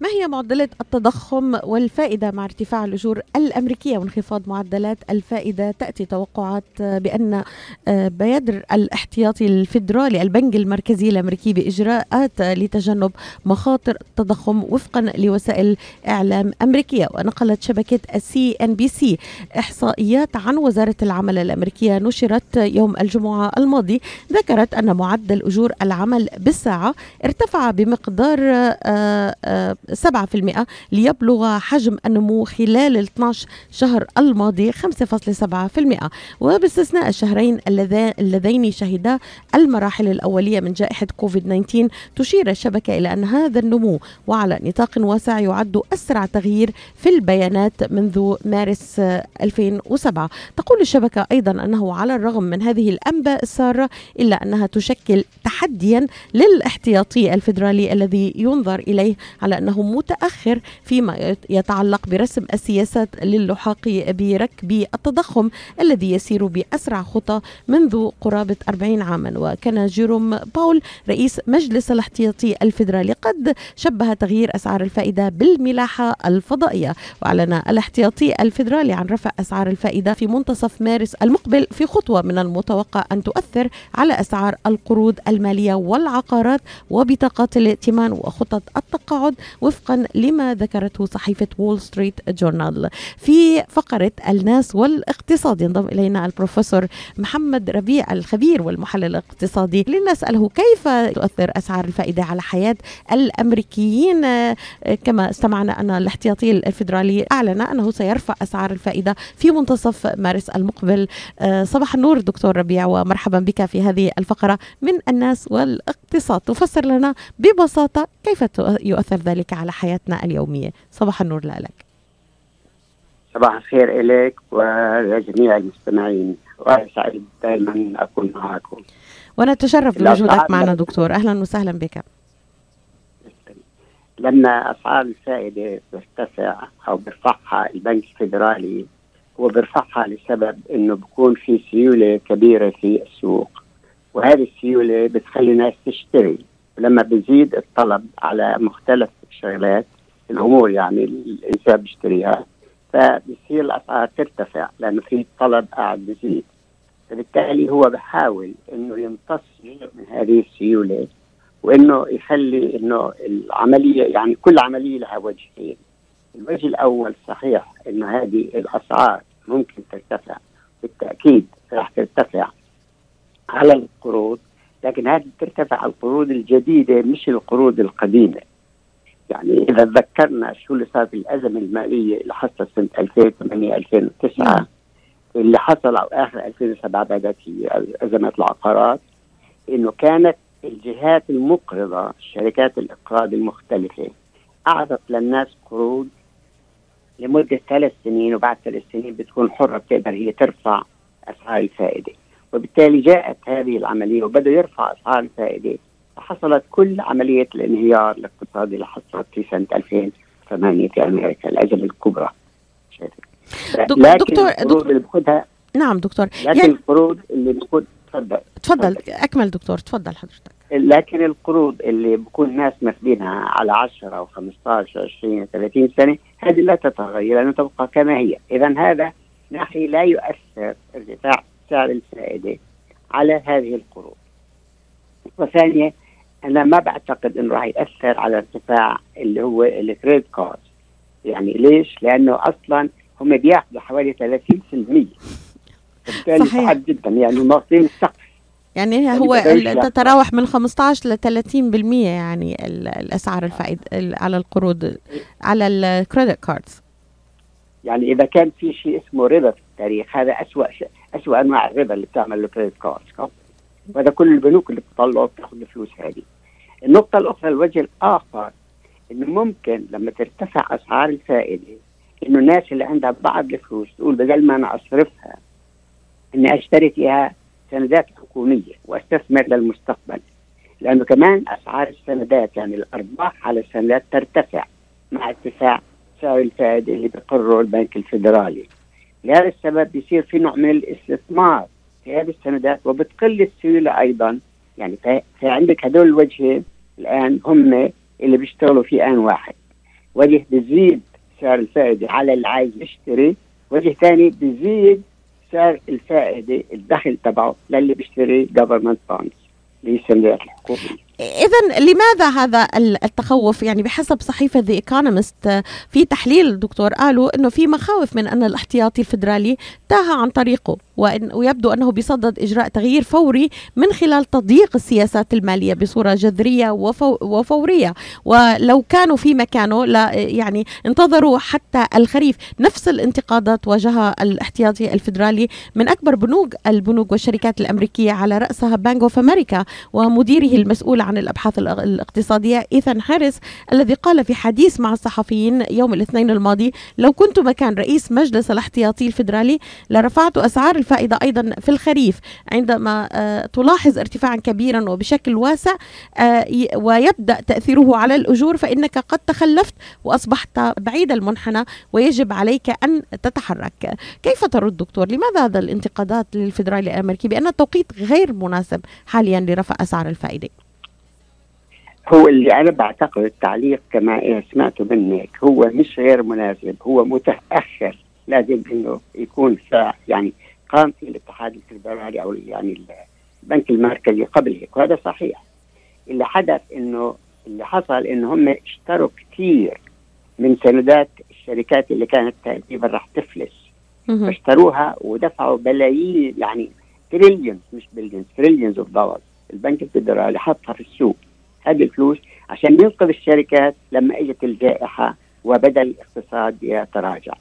ما هي معدلات التضخم والفائدة مع ارتفاع الأجور الأمريكية وانخفاض معدلات الفائدة تأتي توقعات بأن آه، بيدر الاحتياطي الفيدرالي البنك المركزي الأمريكي بإجراءات لتجنب مخاطر التضخم وفقا لوسائل إعلام أمريكية. ونقلت شبكة السي ان بي سي إحصائيات عن وزارة العمل الأمريكية نشرت يوم الجمعة الماضي ذكرت أن معدل أجور العمل بالساعة ارتفع بمقدار آه، آه، 7% ليبلغ حجم النمو خلال ال 12 شهر الماضي 5.7% وباستثناء الشهرين اللذين شهدا المراحل الأولية من جائحة كوفيد 19 تشير الشبكة إلى أن هذا النمو وعلى نطاق واسع يعد أسرع تغيير في البيانات منذ مارس 2007 تقول الشبكة أيضا أنه على الرغم من هذه الأنباء السارة إلا أنها تشكل تحديا للاحتياطي الفيدرالي الذي ينظر إليه على أنه متأخر فيما يتعلق برسم السياسات للحاق بركب التضخم الذي يسير بأسرع خطى منذ قرابة 40 عاما. وكان جيروم باول رئيس مجلس الاحتياطي الفيدرالي قد شبه تغيير أسعار الفائدة بالملاحة الفضائية. وأعلن الاحتياطي الفيدرالي عن رفع أسعار الفائدة في منتصف مارس المقبل في خطوة من المتوقع أن تؤثر على أسعار القروض المالية والعقارات وبطاقات الائتمان وخطط التقاعد وفقا لما ذكرته صحيفة وول ستريت جورنال في فقرة الناس والاقتصاد ينضم إلينا البروفيسور محمد ربيع الخبير والمحلل الاقتصادي لنسأله كيف تؤثر أسعار الفائدة على حياة الأمريكيين؟ كما استمعنا أن الاحتياطي الفيدرالي أعلن أنه سيرفع أسعار الفائدة في منتصف مارس المقبل. صباح النور دكتور ربيع ومرحبا بك في هذه الفقرة من الناس والاقتصاد. تفسر لنا ببساطة كيف يؤثر ذلك على حياتنا اليومية؟ صباح النور لك. صباح الخير إليك ولجميع المستمعين. وأنا سعيد دائما أكون معكم ونتشرف بوجودك معنا دكتور. أهلا وسهلا بك. لما أسعار الفائدة ترتفع أو بيرفعها البنك الفيدرالي هو بيرفعها لسبب إنه بكون في سيولة كبيرة في السوق. وهذه السيولة بتخلي الناس تشتري. ولما بيزيد الطلب على مختلف الشغلات الأمور يعني الإنسان بيشتريها فبصير الأسعار ترتفع لأنه في طلب قاعد بيزيد. فبالتالي هو بحاول إنه يمتص جزء من هذه السيولة وإنه يخلي إنه العملية يعني كل عملية لها وجهين. الوجه الأول صحيح إنه هذه الأسعار ممكن ترتفع بالتأكيد راح ترتفع على هذه ترتفع القروض الجديدة مش القروض القديمة. يعني إذا تذكرنا شو اللي صار في الأزمة الماليه اللي حصلت سنة 2008 2009 اللي حصل أو آخر 2007 بدأت هي أزمة العقارات إنه كانت الجهات المقرضة شركات الإقراض المختلفة أعطت للناس قروض لمدة ثلاث سنين وبعد ثلاث سنين بتكون حرة بتقدر هي ترفع أسعار الفائدة. وبالتالي جاءت هذه العملية وبدأ يرفع أسعار الفائدة. فحصلت كل عملية الانهيار الاقتصادي اللي حصلت في سنة 2008 في أمريكا الازمه الكبرى. لكن دكتور القروض اللي بخدها نعم دكتور. لكن يعني القروض اللي بخد تفضل. تفضل. أكمل دكتور. تفضل حضرتك. لكن القروض اللي بكون الناس ماخذينها على 10 أو 15 20 30 سنة هذه لا تتغير لأنه تبقى كما هي، اذا هذا ناحيه لا يؤثر ارتفاع سعر الفائدة على هذه القروض. وثانية أنا ما بعتقد إنه راح يأثر على ارتفاع اللي هو الكريدت كارد. يعني ليش؟ لأنه أصلا هم بياخذوا حوالي 30% بالتالي صحيح جدا يعني ناقصين السقف يعني هو تتراوح من 15 ل 30% يعني الأسعار الفائد على القروض على الكريدت كاردز يعني إذا كان في شيء اسمه ربا في التاريخ هذا اسوء شيء اسوء أنواع الربا اللي بتعمل ال credit cards وهذا كل البنوك اللي بتطلعوا بتاخذ الفلوس هذه. النقطة الأخرى الوجه الآخر إنه ممكن لما ترتفع أسعار الفائدة إنه الناس اللي عندها بعض الفلوس تقول بدل ما أنا أصرفها إني أشتري فيها سندات حكومية وأستثمر للمستقبل. لأنه كمان أسعار السندات يعني الأرباح على السندات ترتفع مع ارتفاع سعر الفائدة اللي بيقرره البنك الفيدرالي. لهذا السبب بيصير في نوع من الاستثمار في هذه السندات وبتقل السيولة أيضا. يعني في عندك هدول الوجهين الآن هم اللي بيشتغلوا في آن واحد. وجه بيزيد سعر الفائدة على اللي عايز يشتري وجه ثاني بيزيد سعر الفائدة الدخل تبعه للي بيشتري government bonds اللي هي السندات الحكوميه إذا لماذا هذا التخوف؟ يعني بحسب صحيفة ذا ايكونومست في تحليل دكتور قالوا أنه في مخاوف من أن الاحتياطي الفدرالي تاه عن طريقه. وإن ويبدو أنه بصدد إجراء تغيير فوري من خلال تضييق السياسات المالية بصورة جذرية وفو وفورية. ولو كانوا في مكانه لا يعني انتظروا حتى الخريف. نفس الانتقادات واجهها الاحتياطي الفدرالي من أكبر بنوك البنوك والشركات الأمريكية على رأسها بانك اوف أمريكا ومديره المسؤول عن الأبحاث الاقتصادية إيثان هاريس الذي قال في حديث مع الصحفيين يوم الاثنين الماضي لو كنت مكان رئيس مجلس الاحتياطي الفدرالي لرفعت أسعار الفائدة أيضا في الخريف عندما آه، تلاحظ ارتفاعا كبيرا وبشكل واسع آه، ويبدأ تأثيره على الأجور فإنك قد تخلفت وأصبحت بعيد المنحنى ويجب عليك أن تتحرك. كيف ترد دكتور؟ لماذا هذا الانتقادات للفدرالي الأمريكي بأن التوقيت غير مناسب حاليا لرفع أسعار الفائدة؟ هو اللي أنا بعتقد التعليق كما سمعته منك هو مش غير مناسب هو متأخر. لازم إنه يكون يعني قام في الاتحاد الفدرالي أو يعني البنك المركزي قبل هيك وهذا صحيح. اللي حدث إنه اللي حصل إنه هم اشتروا كثير من سندات الشركات اللي كانت تقريبا راح تفلس. اشتروها ودفعوا بلايين يعني trillions مش billions trillions of dollar البنك الفدرالي حطها في السوق. هذه الفلوس عشان ينقذ الشركات لما إجت الجائحة وبدأ الاقتصاد يتراجع.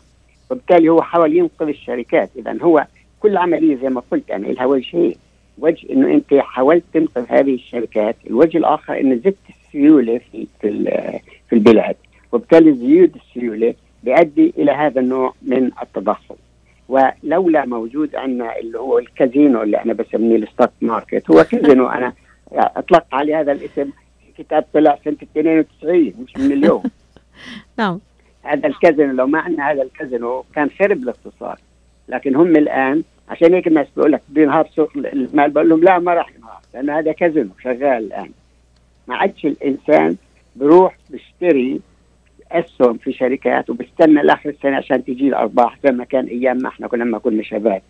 وبالتالي هو حاول ينقذ الشركات. اذا هو كل عملية زي ما قلت أنا لها وجهين وجه إنه أنت حاولت تنقذ هذه الشركات. الوجه الآخر إنه زدت السيولة في في, في البلاد. وبالتالي زيود السيولة بيؤدي إلى هذا النوع من التضخم. ولولا موجود عندنا اللي هو الكازينو اللي أنا بسميه ال stock market هو كازينو أنا أطلقت عليه هذا الاسم. كتاب طلع سنة 92 مش من اليوم. نعم. هذا الكازينو لو ما عندنا هذا الكازينو كان خرب الاقتصاد. لكن هم الآن عشان هيك الناس بيقول لك بينهار سوق المال بقول لهم لا ما راح ينهار لأنه هذا كازينو شغال الآن. ما عادش الإنسان بروح بيشتري أسهم في شركات وبستنى لآخر السنة عشان تجي الأرباح زي ما كان أيام ما إحنا كنا لما كنا شباب.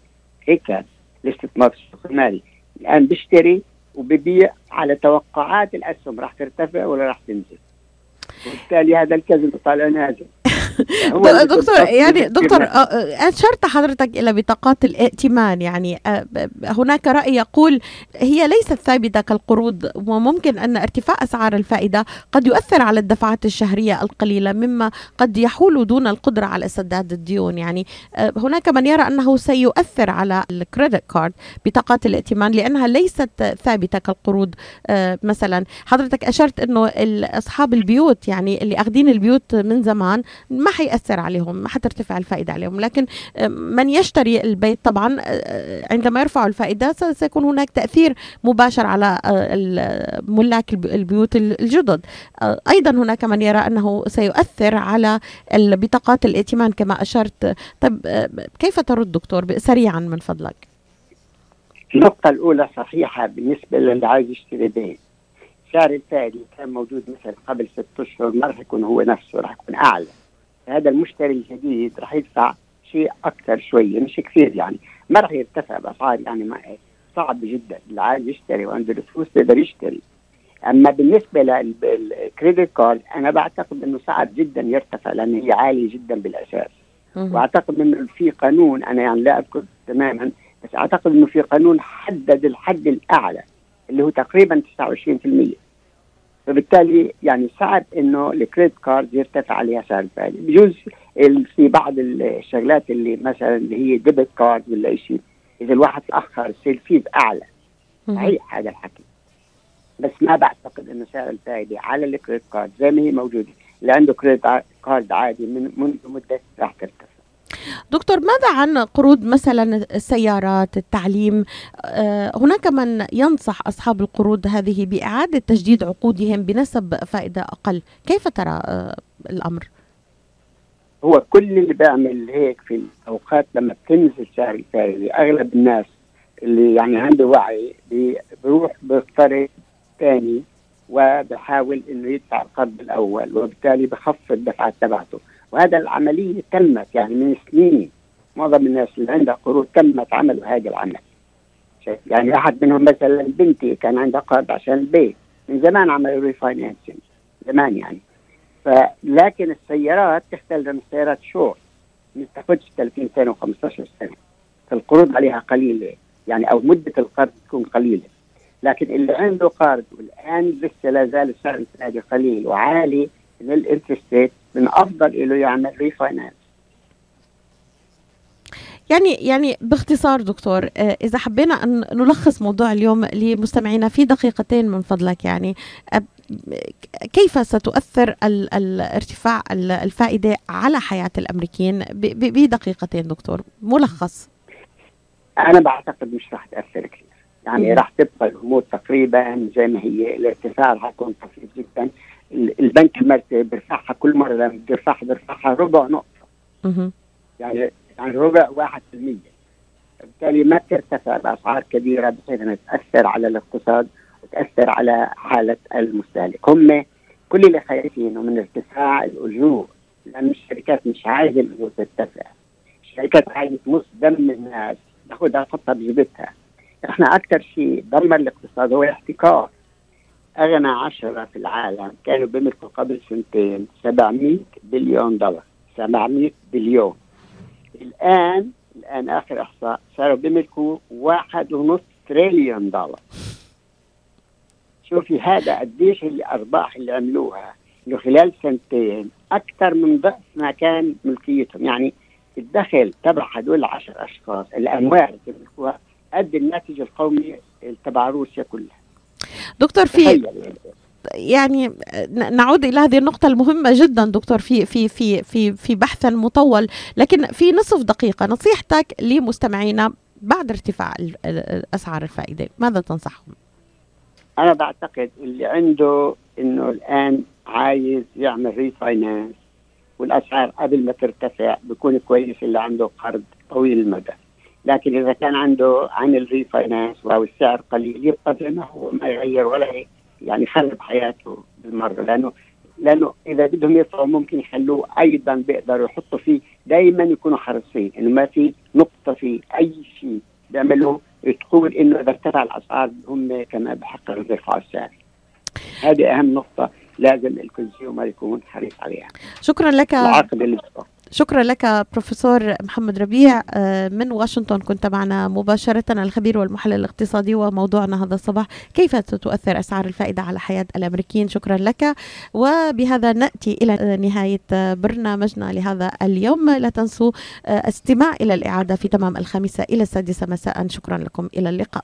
هيك الاستثمار السوق المالي. الآن بيشتري وببيع على توقعات الأسهم راح ترتفع ولا راح تنزل. وبالتالي هذا الكذب طالع نازل. دكتور يعني دكتور آه، آه، أشرت حضرتك إلى بطاقات الائتمان يعني آه، هناك رأي يقول هي ليست ثابتة كالقروض وممكن أن ارتفاع أسعار الفائدة قد يؤثر على الدفعات الشهرية القليلة مما قد يحول دون القدرة على سداد الديون يعني هناك من يرى أنه سيؤثر على الكريدت كارد بطاقات الائتمان لأنها ليست ثابتة كالقروض مثلا. حضرتك أشرت إنه أصحاب البيوت يعني اللي أخذين البيوت من زمان ما حيأثر عليهم ما حترتفع الفائدة عليهم. لكن من يشتري البيت طبعا عندما يرفعوا الفائدة سيكون هناك تأثير مباشر على ملاك البيوت الجدد. أيضا هناك من يرى أنه سيؤثر على بطاقات الائتمان كما أشرت. طيب كيف ترد دكتور سريعا من فضلك؟ النقطة الأولى صحيحة بالنسبة للي عايز يشتري بيت. سعر الفائدة كان موجود مثلا قبل ست أشهر ما راح يكون هو نفسه راح يكون أعلى. هذا المشتري الجديد راح يدفع شيء أكثر شوية مش كثير يعني. ما راح يرتفع بأسعار يعني ما صعب جدا. اللي عايز يشتري وعنده الفلوس بيقدر يشتري. أما بالنسبة لل credit card أنا بعتقد إنه صعب جدا يرتفع لأن هي عالية جدا بالاساس وأعتقد إنه في قانون أنا يعني لا أذكر تماما بس أعتقد إنه في قانون حدد الحد الأعلى اللي هو تقريبا 29% فبالتالي يعني صعب إنه ال credit card يرتفع عليها سعر الفائده بجوز في بعض الشغلات اللي مثلا اللي هي debit card ولا شيء إذا الواحد تأخر يصير فيه اعلى صحيح هذا الحكي. بس ما بعتقد إنه سعر الفائدة على الكريدت كارد زي ما هي موجودة. اللي عنده كريدت كارد عادي من منذ مدة راح ترتفع. دكتور ماذا عن قروض مثلا السيارات التعليم؟ آه، هناك من ينصح أصحاب القروض هذه بإعادة تجديد عقودهم بنسب فائدة أقل. كيف ترى آه، الأمر؟ هو كل اللي بيعمل هيك في الأوقات لما بتنزل سعر الفائدة أغلب الناس اللي يعني عنده وعي بيروح بيقترض ثاني وبحاول إنه يدفع القرض الأول وبالتالي بخفض الدفعات تبعته. وهذا العملية تمت يعني من سنين. معظم الناس اللي عندها قروض تمت عملوا هذا العمل. يعني واحد منهم مثلا بنتي كان عندها قرض عشان البيت. من زمان عملوا ريفاينانسنج زمان يعني. فلكن السيارات تختلف عن السيارات شور ما تاخذش 30 سنة و15 سنة. فالقروض عليها قليلة. يعني أو مدة القرض تكون قليلة. لكن اللي عنده قرض والآن لسه لا زال السعر قليل وعالي ال interest من أفضل له يعمل refinance يعني يعني باختصار دكتور آه، إذا حبينا أن نلخص موضوع اليوم لمستمعينا في دقيقتين من فضلك يعني كيف ستؤثر الارتفاع الفائدة على حياة الأمريكيين؟ بدقيقتين دكتور ملخص. أنا بعتقد مش راح تأثر كثير. يعني راح تبقى الأمور تقريبا زي ما هي الارتفاع راح يكون طفيف جدا. البنك المركزي بيرفعها كل مرة لما بيرفعها بيرفعها ربع نقطة. يعني يعني ربع واحد في المية. بالتالي ما ترتفع بأسعار كبيرة بحيث أنها تأثر على الاقتصاد وتأثر على حالة المستهلك. هم كل اللي خايفينه من ارتفاع الأجور لأن الشركات مش عايزة الأجور ترتفع. الشركات عايزة تمص دم الناس تاخذها تحطها بجيبتها. إحنا أكثر شيء دمر الاقتصاد هو الاحتكار. أغنى عشرة في العالم كانوا بيملكوا قبل سنتين 700 بليون دولار 700 بليون. الآن الآن آخر إحصاء صاروا بيملكوا واحد ونص تريليون دولار. شوفي هذا قديش الأرباح اللي عملوها إنه خلال سنتين أكثر من ضعف ما كان ملكيتهم. يعني الدخل تبع هدول العشر أشخاص الأموال اللي بيملكوها قد الناتج القومي تبع روسيا كلها. دكتور في يعني نعود إلى هذه النقطة المهمة جدا دكتور في في في في في بحث مطول، لكن في نصف دقيقة نصيحتك لمستمعينا بعد ارتفاع اسعار الفائدة، ماذا تنصحهم؟ أنا بعتقد اللي عنده إنه الآن عايز يعمل refinance والأسعار قبل ما ترتفع بيكون كويس اللي عنده قرض طويل المدى. لكن إذا كان عنده عن ال refinance أو السعر قليل يبقى زي ما هو ما يغير ولا. يعني خرب حياته بالمرة. لأنه لأنه إذا بدهم يطلعوا ممكن يخلوه أيضا بيقدروا يحطوا فيه. دائما يكونوا حريصين إنه ما في نقطة في أي شيء بيعملوه تقول إنه إذا ارتفع الأسعار هم كمان بحق يرفعوا السعر. هذه أهم نقطة لازم الكونسيومر يكون حريص عليها. شكرا لك. العقد اللي بصفه. شكرا لك بروفيسور محمد ربيع آه، من واشنطن. كنت معنا مباشرة الخبير والمحلل الاقتصادي وموضوعنا هذا الصباح. كيف ستؤثر أسعار الفائدة على حياة الأمريكيين؟ شكرا لك. وبهذا نأتي إلى نهاية برنامجنا لهذا اليوم. لا تنسوا آه، استماع إلى الإعادة في تمام الخامسة إلى السادسة مساء. شكرا لكم. إلى اللقاء.